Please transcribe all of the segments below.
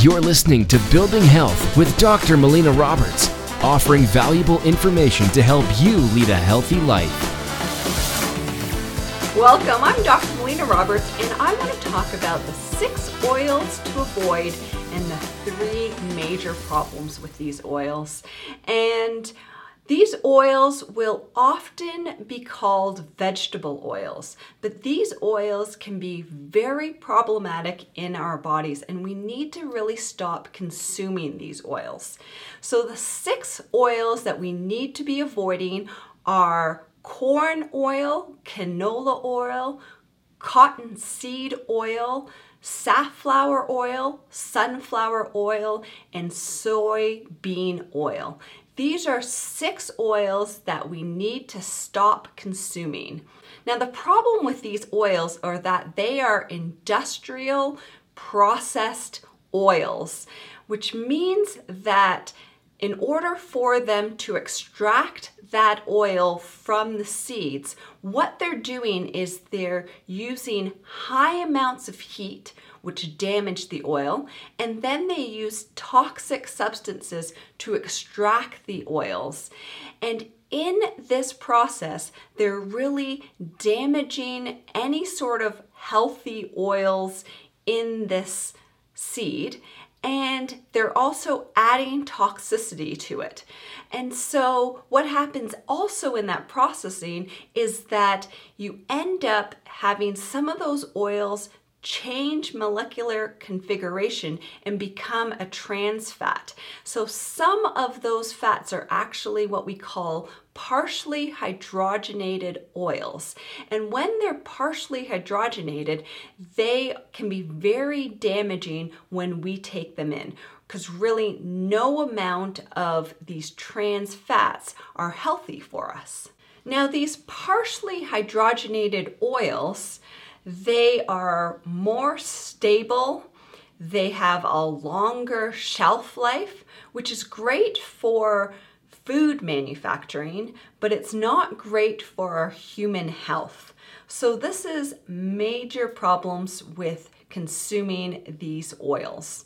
You're listening to Building Health with Dr. Melina Roberts, offering valuable information to help you lead a healthy life. Welcome, I'm Dr. Melina Roberts, and I want to talk about the six oils to avoid and the three major problems with these oils. And these oils will often be called vegetable oils, but these oils can be very problematic in our bodies, and we need to really stop consuming these oils. So, the six oils that we need to be avoiding are corn oil, canola oil, cottonseed oil, safflower oil, sunflower oil, and soybean oil. These are six oils that we need to stop consuming. Now, the problem with these oils are that they are industrial processed oils, which means that in order for them to extract that oil from the seeds, what they're doing is they're using high amounts of heat which damage the oil, and then they use toxic substances to extract the oils. And in this process, they're really damaging any sort of healthy oils in this seed and they're also adding toxicity to it. And so, what happens also in that processing is that you end up having some of those oils change molecular configuration and become a trans fat. So some of those fats are actually what we call partially hydrogenated oils. And when they're partially hydrogenated, they can be very damaging when we take them in because really no amount of these trans fats are healthy for us. Now, these partially hydrogenated oils they are more stable, they have a longer shelf life, which is great for food manufacturing, but it's not great for our human health. So, this is major problems with consuming these oils.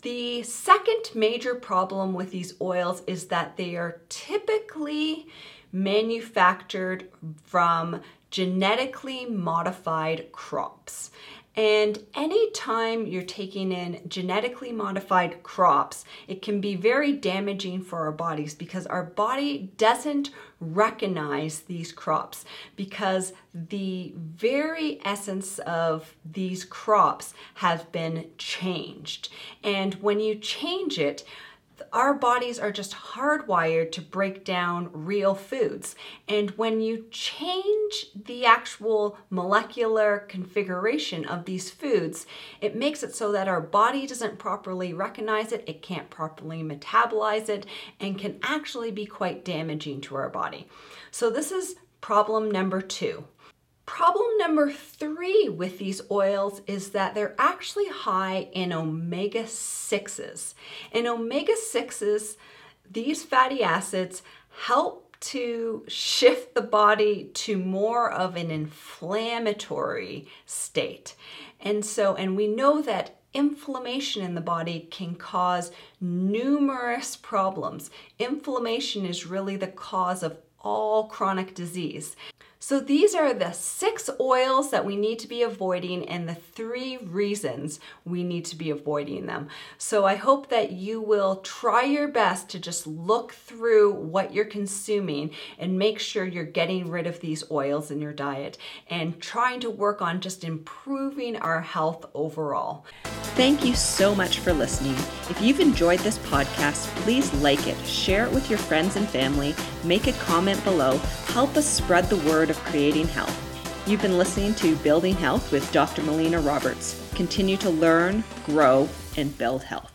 The second major problem with these oils is that they are typically manufactured from genetically modified crops. And anytime you're taking in genetically modified crops, it can be very damaging for our bodies because our body doesn't recognize these crops because the very essence of these crops have been changed. And when you change it, our bodies are just hardwired to break down real foods. And when you change the actual molecular configuration of these foods, it makes it so that our body doesn't properly recognize it, it can't properly metabolize it, and can actually be quite damaging to our body. So, this is problem number two. Problem number three with these oils is that they're actually high in omega 6s. And omega 6s, these fatty acids, help to shift the body to more of an inflammatory state. And so, and we know that inflammation in the body can cause numerous problems. Inflammation is really the cause of all chronic disease. So these are the six oils that we need to be avoiding and the three reasons we need to be avoiding them. So I hope that you will try your best to just look through what you're consuming and make sure you're getting rid of these oils in your diet and trying to work on just improving our health overall. Thank you so much for listening. If you've enjoyed this podcast, please like it, share it with your friends and family, make a comment below, help us spread the word of creating health. You've been listening to Building Health with Dr. Melina Roberts. Continue to learn, grow, and build health.